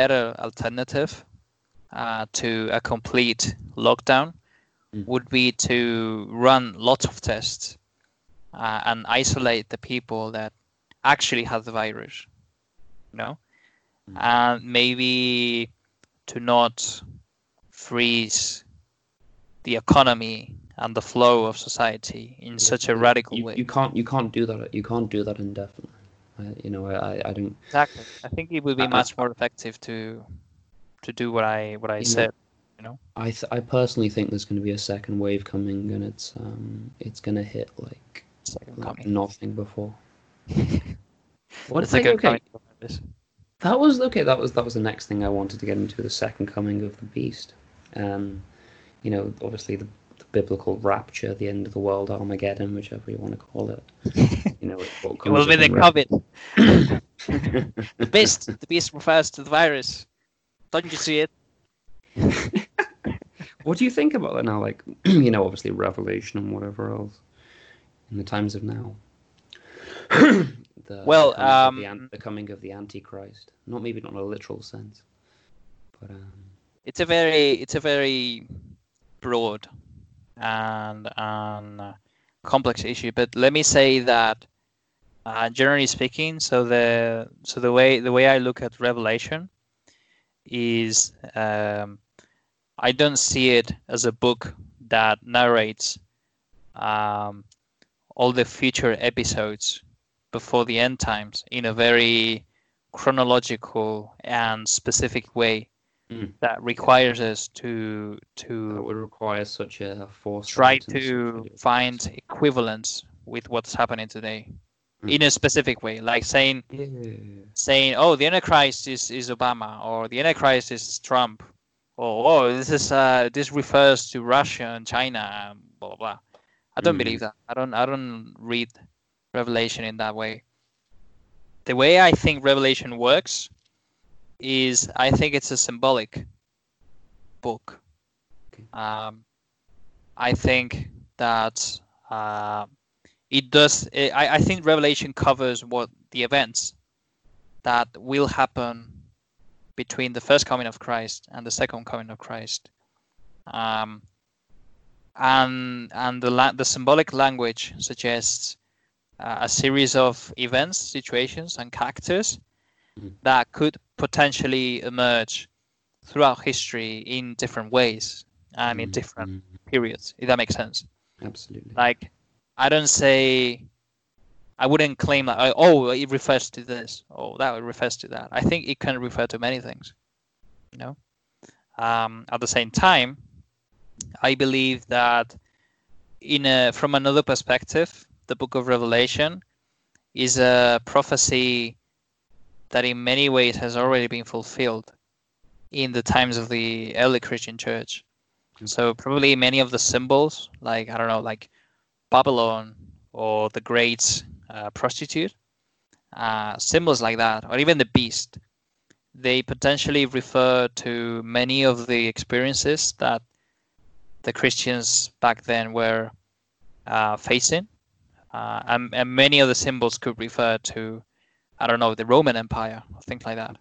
better alternative uh, to a complete lockdown Mm. would be to run lots of tests uh, and isolate the people that actually have the virus. You know, Mm. and maybe to not freeze the economy and the flow of society in such a radical you, way. You can't you can't do that. You can't do that indefinitely. I, you know, I, I don't. Exactly. I think it would be Uh, much more effective to to do what I what I said, You know. I th- I personally think there's going to be a second wave coming, and it's um it's going to hit like, like nothing before. what is The if okay. That was okay. That was that was the next thing I wanted to get into the second coming of the beast. Um, you know, obviously the, the biblical rapture, the end of the world, Armageddon, whichever you want to call it. You know, it, what It will be with the them COVID. The beast. The beast refers to the virus. Don't you see it? what do you think about that now? Like, you know, obviously Revelation and whatever else in the times of now. the, Well, the coming, of the, um, an- the coming of the Antichrist. Not maybe not in a literal sense, but um, It's a very it's a very broad and and uh, complex issue. But let me say that uh, generally speaking, so the so the way the way I look at Revelation is um, I don't see it as a book that narrates um, all the future episodes before the end times in a very chronological and specific way Mm. that requires us to that to would require such a force. try to find equivalence with what's happening today Mm. in a specific way like saying Yeah. saying oh the antichrist is, is obama or the antichrist is trump or oh this is uh this refers to russia and china and blah blah blah i don't Mhm. believe that i don't i don't read revelation in that way the way i think revelation works is i think it's a symbolic book Okay. um i think that uh it does i i think revelation covers what the events that will happen between the first coming of Christ and the second coming of Christ. Um, and and the la- the symbolic language suggests uh, a series of events, situations, and characters Mhm. that could potentially emerge throughout history in different ways and in Mm, different periods. If that makes sense Absolutely. like i don't say i wouldn't claim that uh, oh it refers to this. Oh that refers to that. I think it can refer to many things you know? Um, at the same time i believe that in a from another perspective the book of revelation is a prophecy that in many ways has already been fulfilled in the times of the early christian church. So probably many of the symbols, like I don't know, like Babylon or the great uh, prostitute, uh, symbols like that, or even the beast, they potentially refer to many of the experiences that the Christians back then were uh, facing, uh, and, and many of the symbols could refer to, I don't know, the Roman Empire or things like that.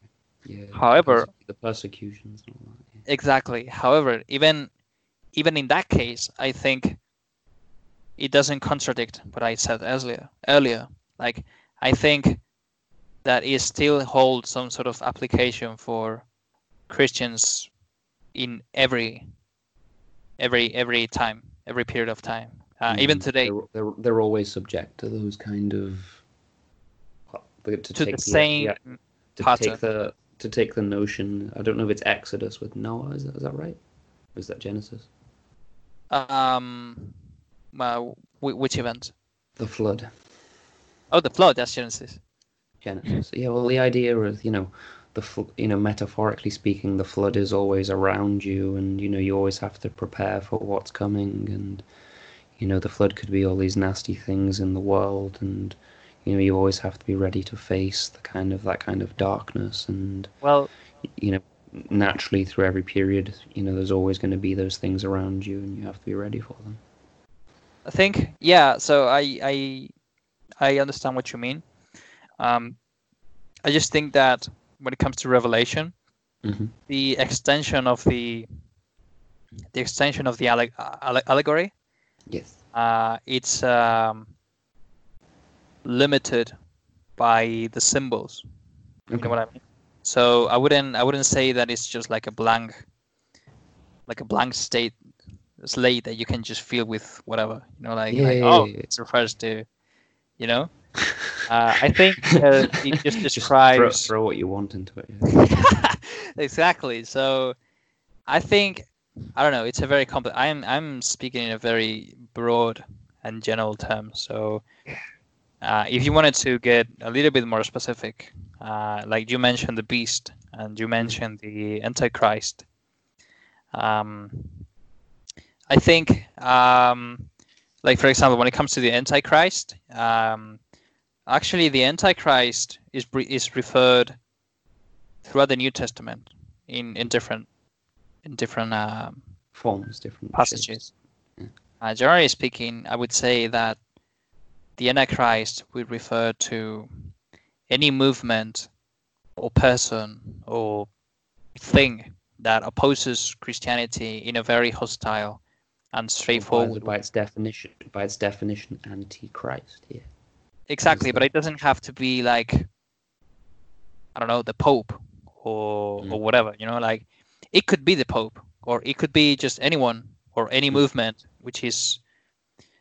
yeah. however- the persecutions and all that. yeah. Exactly. However, even even in that case, I think it doesn't contradict what I said earlier. Earlier, like I think that it still holds some sort of application for Christians in every every every time, every period of time, uh, even Mm, today. they're, they're they're always subject to those kind of well, to, To take the same to pattern. take the to take the notion. I don't know if it's Exodus with Noah. Is that, is that right? Or is that Genesis? um, well, which event? The flood. Oh, the flood. That's Genesis. Genesis. Yeah. Well, the idea is you know. The fl- you know metaphorically speaking, the flood is always around you, and you know you always have to prepare for what's coming, and you know the flood could be all these nasty things in the world, and you know you always have to be ready to face the kind of that kind of darkness, and Well, you know naturally through every period, you know there's always going to be those things around you, and you have to be ready for them. I think yeah. So I I I understand what you mean. Um, I just think that when it comes to Revelation, hmm the extension of the the extension of the alle- alle- allegory Yes. uh, it's um, limited by the symbols. You Okay. know what I mean? So I wouldn't I wouldn't say that it's just like a blank like a blank state slate that you can just fill with whatever. You know, like, Yeah, like yeah, oh, yeah, yeah. it refers to, you know. Uh, I think uh, it just Just describes throw, throw what you want into it. exactly. So I think I don't know. It's a very complex. I'm I'm speaking in a very broad and general term. So uh, if you wanted to get a little bit more specific, uh, like you mentioned the beast and you mentioned the antichrist. Um, I think, um, like for example, when it comes to the antichrist, um, actually the antichrist is is referred throughout the New Testament in in different in different um, Forms different. passages. Yeah. Uh, generally speaking, I would say that the Antichrist would refer to any movement or person or thing that opposes Christianity in a very hostile and. By, straightforward by its definition, by its definition, antichrist. Yeah. Exactly, but it doesn't have to be like I don't know the Pope or Mm. or whatever. You know, like it could be the Pope or it could be just anyone or any Mm. movement, which is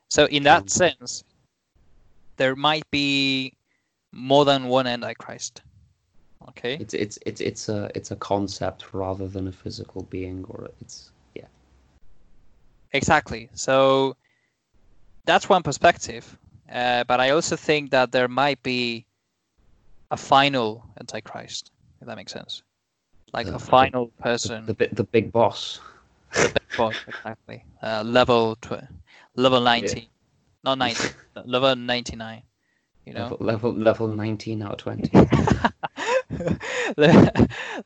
so. In that True. sense, there might be more than one Antichrist. Okay. It's it's it's it's a it's a concept rather than a physical being, or it's. Exactly. So that's one perspective. Uh, but I also think that there might be a final Antichrist, if that makes sense. Like The- a final The, person, the bit the big boss. the big boss, exactly. Uh, level tw- level 90, not 90, level 99. You know, Level, level level nineteen out of twenty. Le-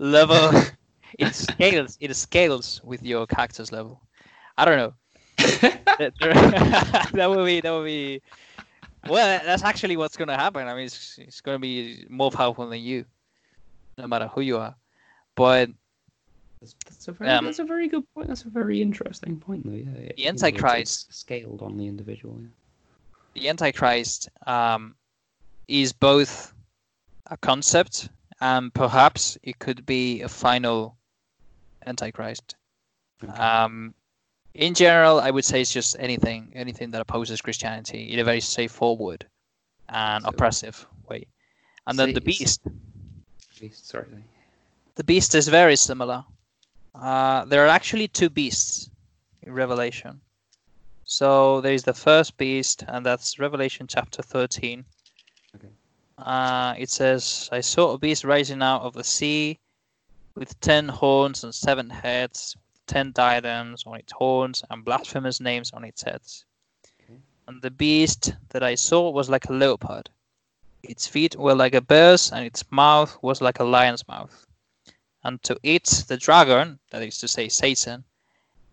level it scales it scales with your cactus level. I don't know. that, would be that would be well that's actually what's going to happen i mean it's, it's going to be more powerful than you no matter who you are but That's, that's a very Um, that's a very good point. That's a very interesting point, though. Yeah. The Antichrist- it's scaled on the individual. Yeah. the antichrist um, is both a concept and perhaps it could be a final antichrist Okay. um, in general i would say it's just anything anything that opposes christianity in a very straightforward and So- oppressive way and then the beast At least- Sorry. The beast is very similar. Uh, there are actually two beasts in Revelation. So there is the first beast, and that's Revelation chapter 13. Okay. Uh, it says, I saw a beast rising out of the sea with ten horns and seven heads, ten diadems on its horns, and blasphemous names on its heads. Okay. And the beast that I saw was like a leopard. Its feet were like a bear's, and its mouth was like a lion's mouth. And to it, the dragon, that is to say, Satan,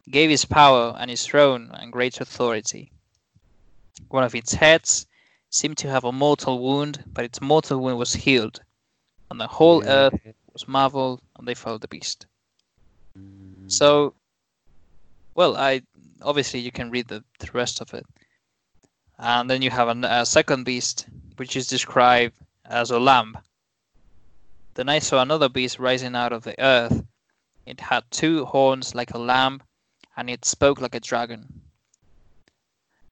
gave his power and his throne and great authority. One of its heads seemed to have a mortal wound, but its mortal wound was healed. And the whole Yeah. earth was marveled, and they followed the beast. Mm, So, well, I obviously you can read the, the rest of it, and then you have an, a second beast, which is described as a lamb. Then I saw another beast rising out of the earth. It had two horns like a lamb, and it spoke like a dragon.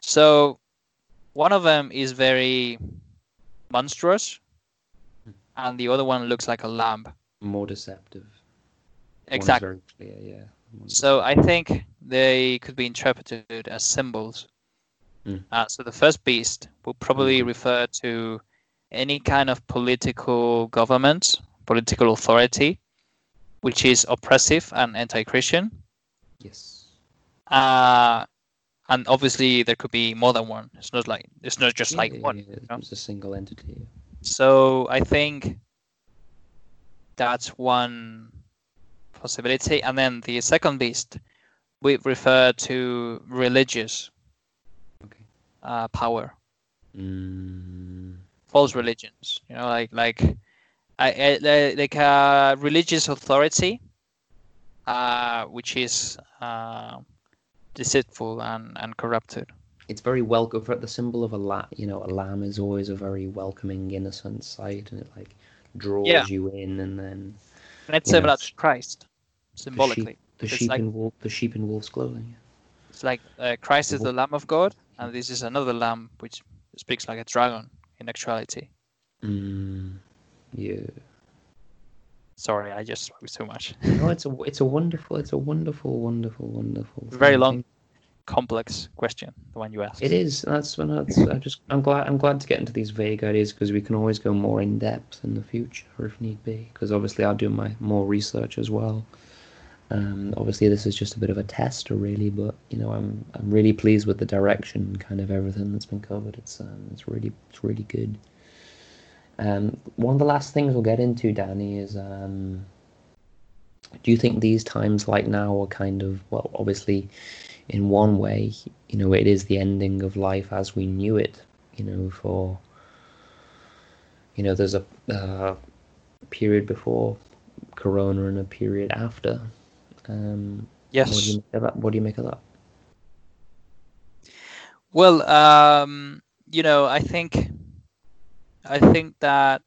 So, one of them is very monstrous, and the other one looks like a lamb. more deceptive. Exactly. clear, yeah. So I think they could be interpreted as symbols. Mm. Uh, so the first beast will probably Mhm. refer to any kind of political government, political authority, which is oppressive and anti-Christian. Yes. Uh, and obviously there could be more than one. It's not like it's not just Yeah, like yeah, one. yeah, know? It's a single entity. So I think that's one possibility. And then the second beast, we refer to religious Okay. uh, power, Mm, false religions. You know, like like I, I, like a religious authority, uh, which is uh, deceitful and, and corrupted. It's very welcome. The symbol of a lamb, you know, a lamb is always a very welcoming, innocent sight, and it like draws Yeah. you in, and then And similar it's- to Christ, symbolically. the It's sheep like- in wolf, the sheep in wolf's clothing. It's like uh, Christ is the Lamb of God, and this is another lamb which speaks like a dragon in actuality. Mm, yeah. Sorry, I just spoke too much. No, it's a it's a wonderful, it's a wonderful, wonderful, wonderful. Very. Long. Complex question, the one you asked. It is. That's when. I just. I'm glad. I'm glad to get into these vague ideas because we can always go more in depth in the future if need be. Because obviously I'll do my more research as well. Um, obviously this is just a bit of a tester, really, but you know I'm I'm really pleased with the direction, kind of everything that's been covered. It's um, it's really it's really good. Um, one of the last things we'll get into, Danny, is um, do you think these times like now are kind of well, obviously, in one way, you know, it is the ending of life as we knew it. You know, for you know, there's a uh, period before Corona and a period after. Um, yes. What do you make of that? What do you make of that? Well, um, you know, I think, I think that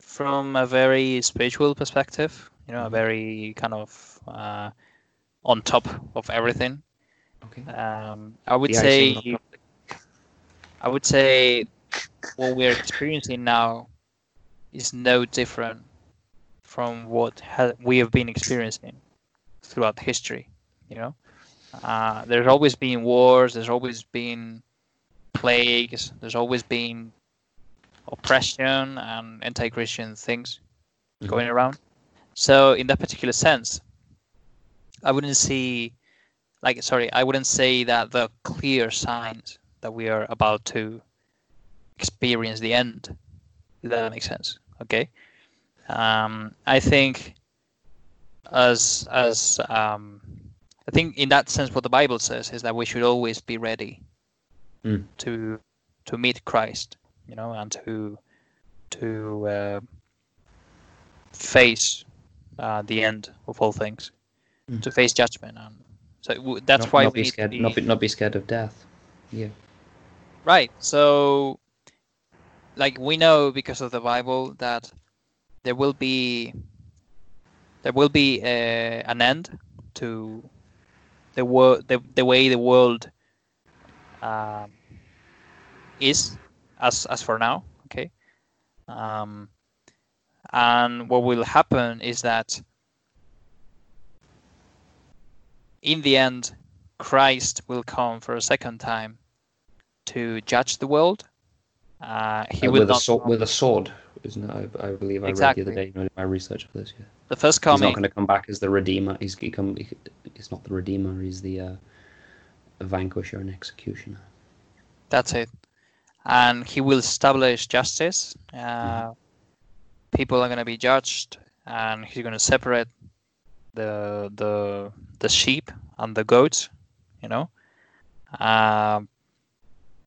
from a very spiritual perspective, you know, a very kind of uh, on top of everything. Okay. Um, I would The say. I would say, what we're experiencing now is no different from what ha- we have been experiencing throughout history. You know, uh, there's always been wars. There's always been plagues. There's always been oppression and anti-Christian things Mhm. going around. So, in that particular sense, I wouldn't see, like, sorry, I wouldn't say that the clear signs that we are about to experience the end. If that makes sense. Okay. Um, I think as as um, I think in that sense, what the Bible says is that we should always be ready Mm. to to meet Christ, you know, and to to uh, face uh, the end of all things, Mm. to face judgment, and so that's not, why not we be scared. be Not be not be scared of death. Yeah. right. So, like we know because of the Bible that there will be there will be uh, an end to the world, the, the way the world um, is as as for now. Okay, um, and what will happen is that in the end, Christ will come for a second time to judge the world. Uh, he Uh, will with a come- With a sword, isn't it? I, I believe I Exactly. read the other day in my research for this. Yeah. the first coming. He's not going to come back as the redeemer. He's he come. He, he's not the redeemer. He's the uh, vanquisher and executioner. That's it. And he will establish justice. Uh, People are going to be judged, and he's going to separate the the the sheep and the goats. You know, Um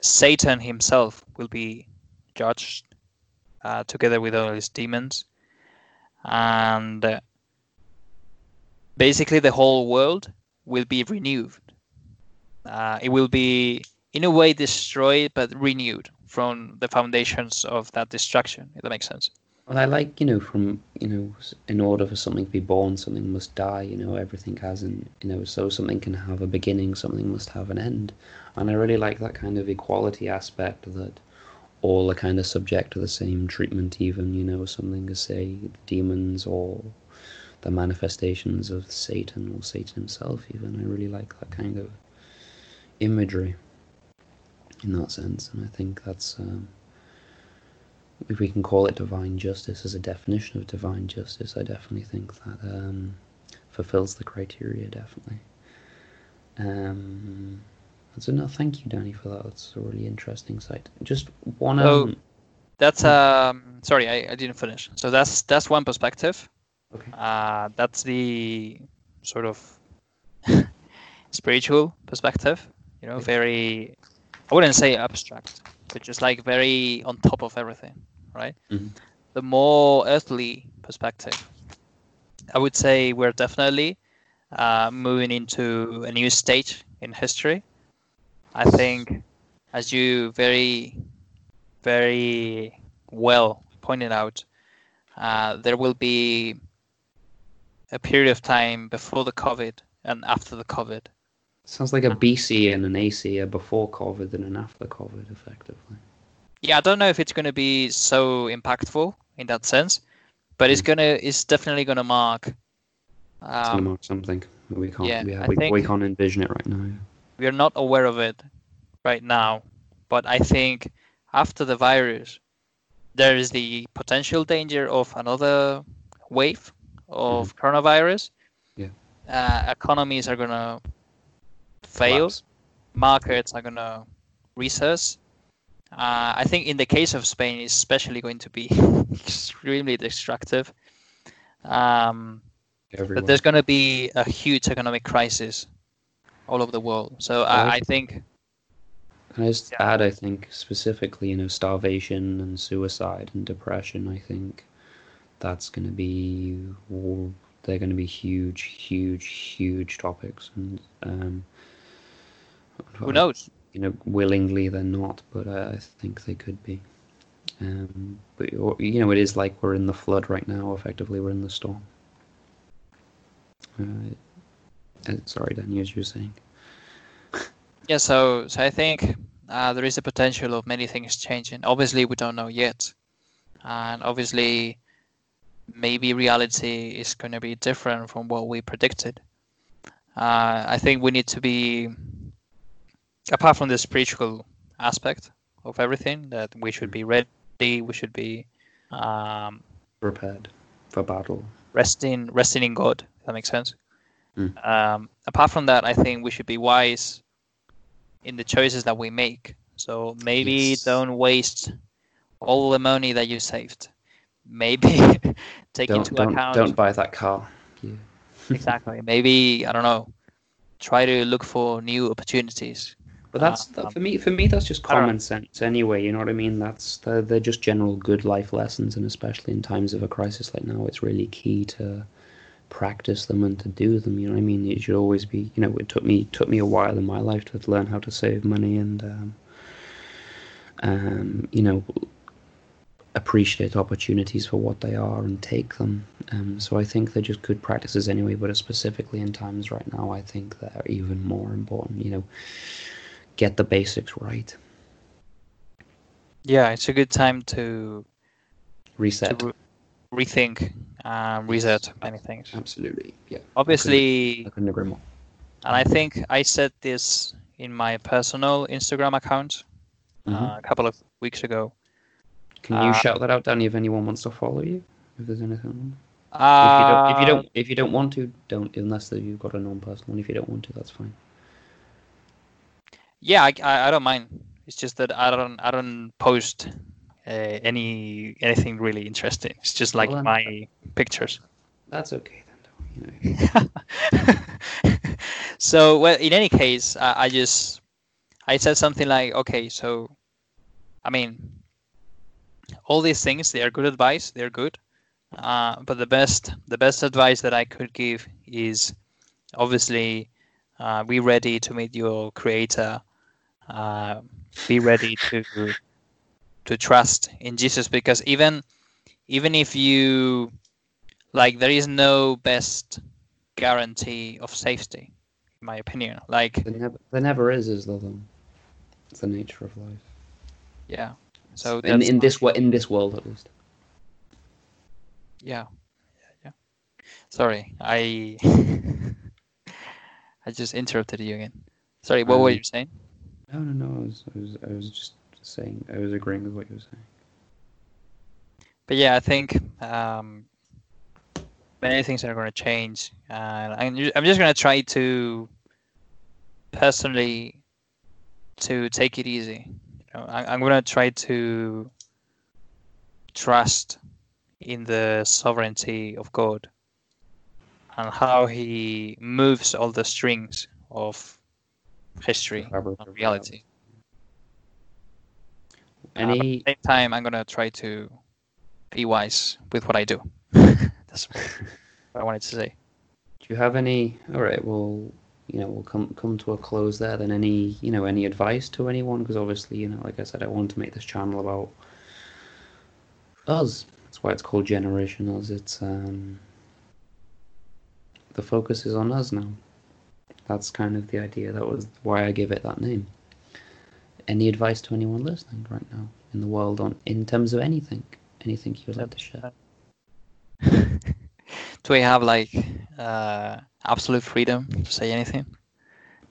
Satan himself will be judged uh, together with all his demons, and uh, basically the whole world will be renewed. Uh, it will be in a way destroyed but renewed from the foundations of that destruction if that makes sense Well, I like you know from you know in order for something to be born, something must die. You know everything has an you know so something can have a beginning, something must have an end, and I really like that kind of equality aspect that all are kind of subject to the same treatment. Even you know something as say demons or the manifestations of Satan or Satan himself. Even I really like that kind of imagery in that sense, and I think that's. Um, if we can call it divine justice as a definition of divine justice, I definitely think that um, fulfills the criteria. Definitely. Um, so no, thank you, Danny, for that. That's a really interesting site. Just one. So- Um, that's um sorry I, I didn't finish so that's that's one perspective okay. uh that's the sort of spiritual perspective you know very i wouldn't say abstract but just like very on top of everything right Mhm. the more earthly perspective, I would say we're definitely uh, moving into a new stage in history. I think, as you very, very well pointed out, uh, there will be a period of time before the COVID and after the COVID. Sounds like a BC and an AC, a before COVID and an after COVID, effectively. Yeah, I don't know if it's going to be so impactful in that sense, but it's Mm. gonna, it's definitely going to mark. It's gonna Um, mark something. We can't. yeah, we, we, we can't envision it right now. we are not aware of it right now, but I think after the virus, there is the potential danger of another wave of coronavirus. Yeah. Uh, economies are gonna fail. Collapse. Markets are gonna recess. Uh, I think in the case of Spain, it's especially going to be extremely destructive. Um, but there's going to be a huge economic crisis all over the world. So I, I think Can I just Yeah. add? I think specifically, you know, starvation and suicide and depression. I think that's going to be they're going to be huge, huge, huge topics, and um, who knows? You know, willingly they're not, but I, I think they could be. Um, but you're- know, it is like we're in the flood right now. Effectively, we're in the storm. Uh, uh, sorry, Danny, as you were saying. Yeah. So so I think uh, there is a potential of many things changing. Obviously, we don't know yet, and obviously, maybe reality is going to be different from what we predicted. Uh, I think we need to be, apart from the spiritual aspect of everything, that we should be ready. We should be um, Prepared for battle. resting resting in God. If that makes sense. Mm. Um, apart from that, I think we should be wise in the choices that we make. So maybe Yes. don't waste all the money that you saved. Maybe take don't into don't account don't buy that car. Yeah. exactly. Maybe I don't know. Try to look for new opportunities. But that's Um, that, for me. For me, that's just I don't know. common sense anyway. You know what I mean? That's they're, they're just general good life lessons, and especially in times of a crisis like now, it's really key to practice them and to do them. You know what I mean? It should always be. You know, it took me took me a while in my life to learn how to save money and, um, um, you know, appreciate opportunities for what they are and take them. Um, so I think they're just good practices anyway. But specifically in times right now, I think they're even more important. You know get the basics right. Yeah, it's a good time to Reset. to re- rethink, um, reset many things. Absolutely. Yeah. Obviously, I couldn't agree more. and I think I said this in my personal Instagram account Mhm. uh, a couple of weeks ago. Can you uh, shout that out, Danny, if anyone wants to follow you? If there's anything. If you Uh, don't, if you don't, if you don't want to, don't. Unless you've got a non-personal one. If you don't want to, that's fine. Yeah, I, I, I don't mind. It's just that I don't I don't post uh, any anything really interesting. It's just like Well, my pictures. That's okay then. Though, you know. so well, in any case, I, I just I said something like, okay, so I mean, all these things they are good advice. They're good, uh, but the best the best advice that I could give is obviously uh, be ready to meet your creator. Uh, be ready to to trust in Jesus because even even if you like there is no best guarantee of safety in my opinion like There never, there never is, is there? Though. It's the nature of life. yeah so in in this wo- in this world at least. yeah yeah, yeah. sorry i i just interrupted you again sorry what were Um, you saying No, no, no. I was, I was, I was just saying. I was agreeing with what you were saying. but yeah i think um many things are going to change and I'm, I'm just going to try to personally to take it easy you know i'm going to try to trust in the sovereignty of god and how he moves all the strings of history of reality Uh, at the same time i'm going to try to be wise with what I do. That's what I wanted to say. Do you have any? All right. Well, you know, we'll come come to a close there. Then any, you know, any advice to anyone? Because obviously, you know, like I said, I want to make this channel about us. That's why it's called Generation Us. It's um, the focus is on us now. That's kind of the idea. That was why I gave it that name. Any advice to anyone listening right now in the world on in terms of anything, anything you would like to share? Do we have like uh, absolute freedom to say anything?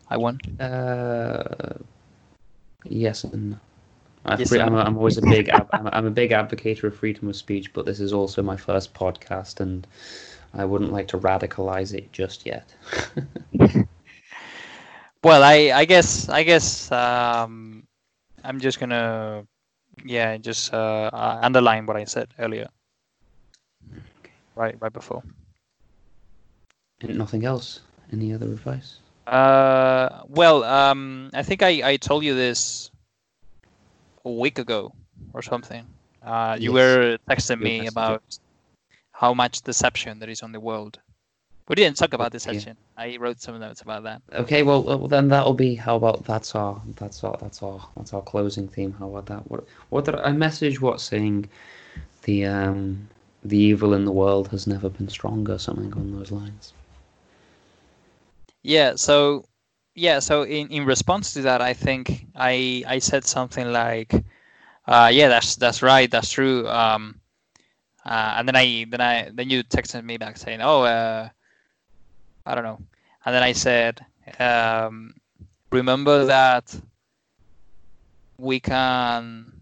I want. Uh, yes and no. I yes, free, I'm, always a big ab- I'm, I'm a big advocate of freedom of speech, but this is also my first podcast, and I wouldn't like to radicalize it just yet. Well, I I guess I guess um, I'm just gonna yeah just uh, uh, underline what I said earlier. Right, right before. and nothing else. Any other advice? Uh, well, um, I think I, I told you this a week ago or something. Uh, you Yes. were texting me about how much deception there is on the world. We didn't talk about Yeah. deception. I wrote some notes about that. Okay, well, well then that'll be. How about that's our that's our that's our that's our closing theme. How about that? What what did I, I message? What saying? The um the evil in the world has never been stronger. Something on those lines. Yeah. So, yeah. So in, in response to that, I think I I said something like, uh, "Yeah, that's that's right. That's true." Um, uh, and then I then I then you texted me back saying, "Oh, uh, I don't know." And then I said, um, "Remember that we can."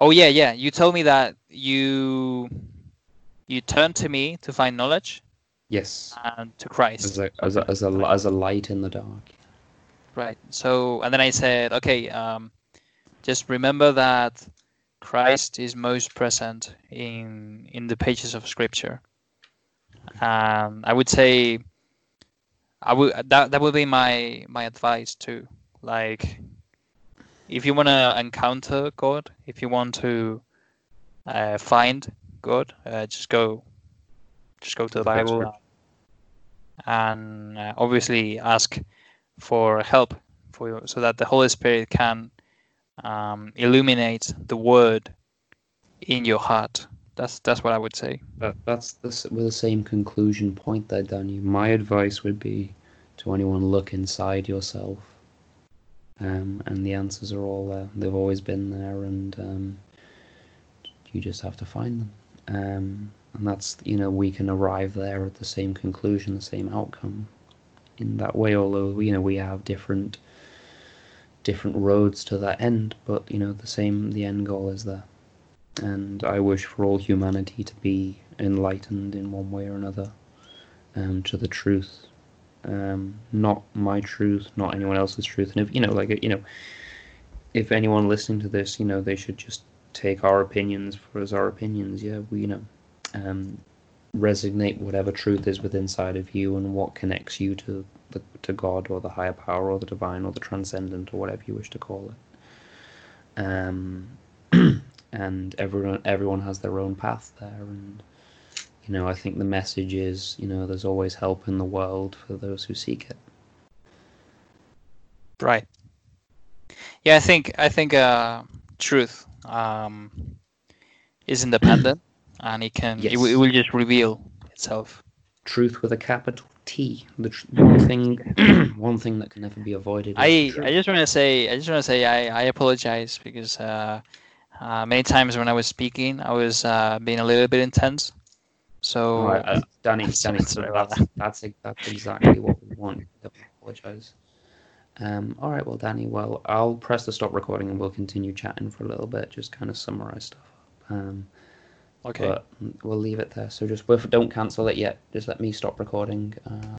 Oh yeah, yeah. You told me that you you turned to me to find knowledge Yes. and to Christ. As a as a as a as a light in the dark. Right. So, and then I said, okay, um, just remember that Christ is most present in in the pages of Scripture. And I would say, I would that that would be my my advice too. Like, if you want to encounter God, if you want to uh, find God, uh, just go, just go to the Bible, and uh, obviously ask for help for you, so that the Holy Spirit can um, illuminate the Word in your heart. That's that's what I would say. That, that's the, with the same conclusion point there, Danny. My advice would be to anyone look inside yourself. Um, and the answers are all there. They've always been there, and um, you just have to find them. Um, and that's, you know, we can arrive there at the same conclusion, the same outcome in that way, although, you know, we have different different roads to that end, but, you know, the same, the end goal is there and I wish for all humanity to be enlightened in one way or another um, to the truth. Um, not my truth, not anyone else's truth. And if you know, like you know, if anyone listening to this, you know, they should just take our opinions for as our opinions. Yeah, we you know, um, resonate whatever truth is within inside of you and what connects you to the to God or the higher power or the divine or the transcendent or whatever you wish to call it. Um, and everyone everyone has their own path there and you know i think the message is you know there's always help in the world for those who seek it Right. Yeah, I think I think uh, truth um, is independent, and it can it, will- it will just reveal itself. truth with a capital t the tr- one thing one thing that can never be avoided I. I just want to say I just want to say I I apologize because uh, uh, many times when I was speaking I was uh, being a little bit intense. So right, uh, Danny, Danny, sorry about that's, that's that's exactly what we want. Don't apologize. Um, all right, well, Danny, well, I'll press the stop recording and we'll continue chatting for a little bit, just kind of summarize stuff. Um, okay. We'll leave it there. So just don't cancel it yet. Just let me stop recording. Uh,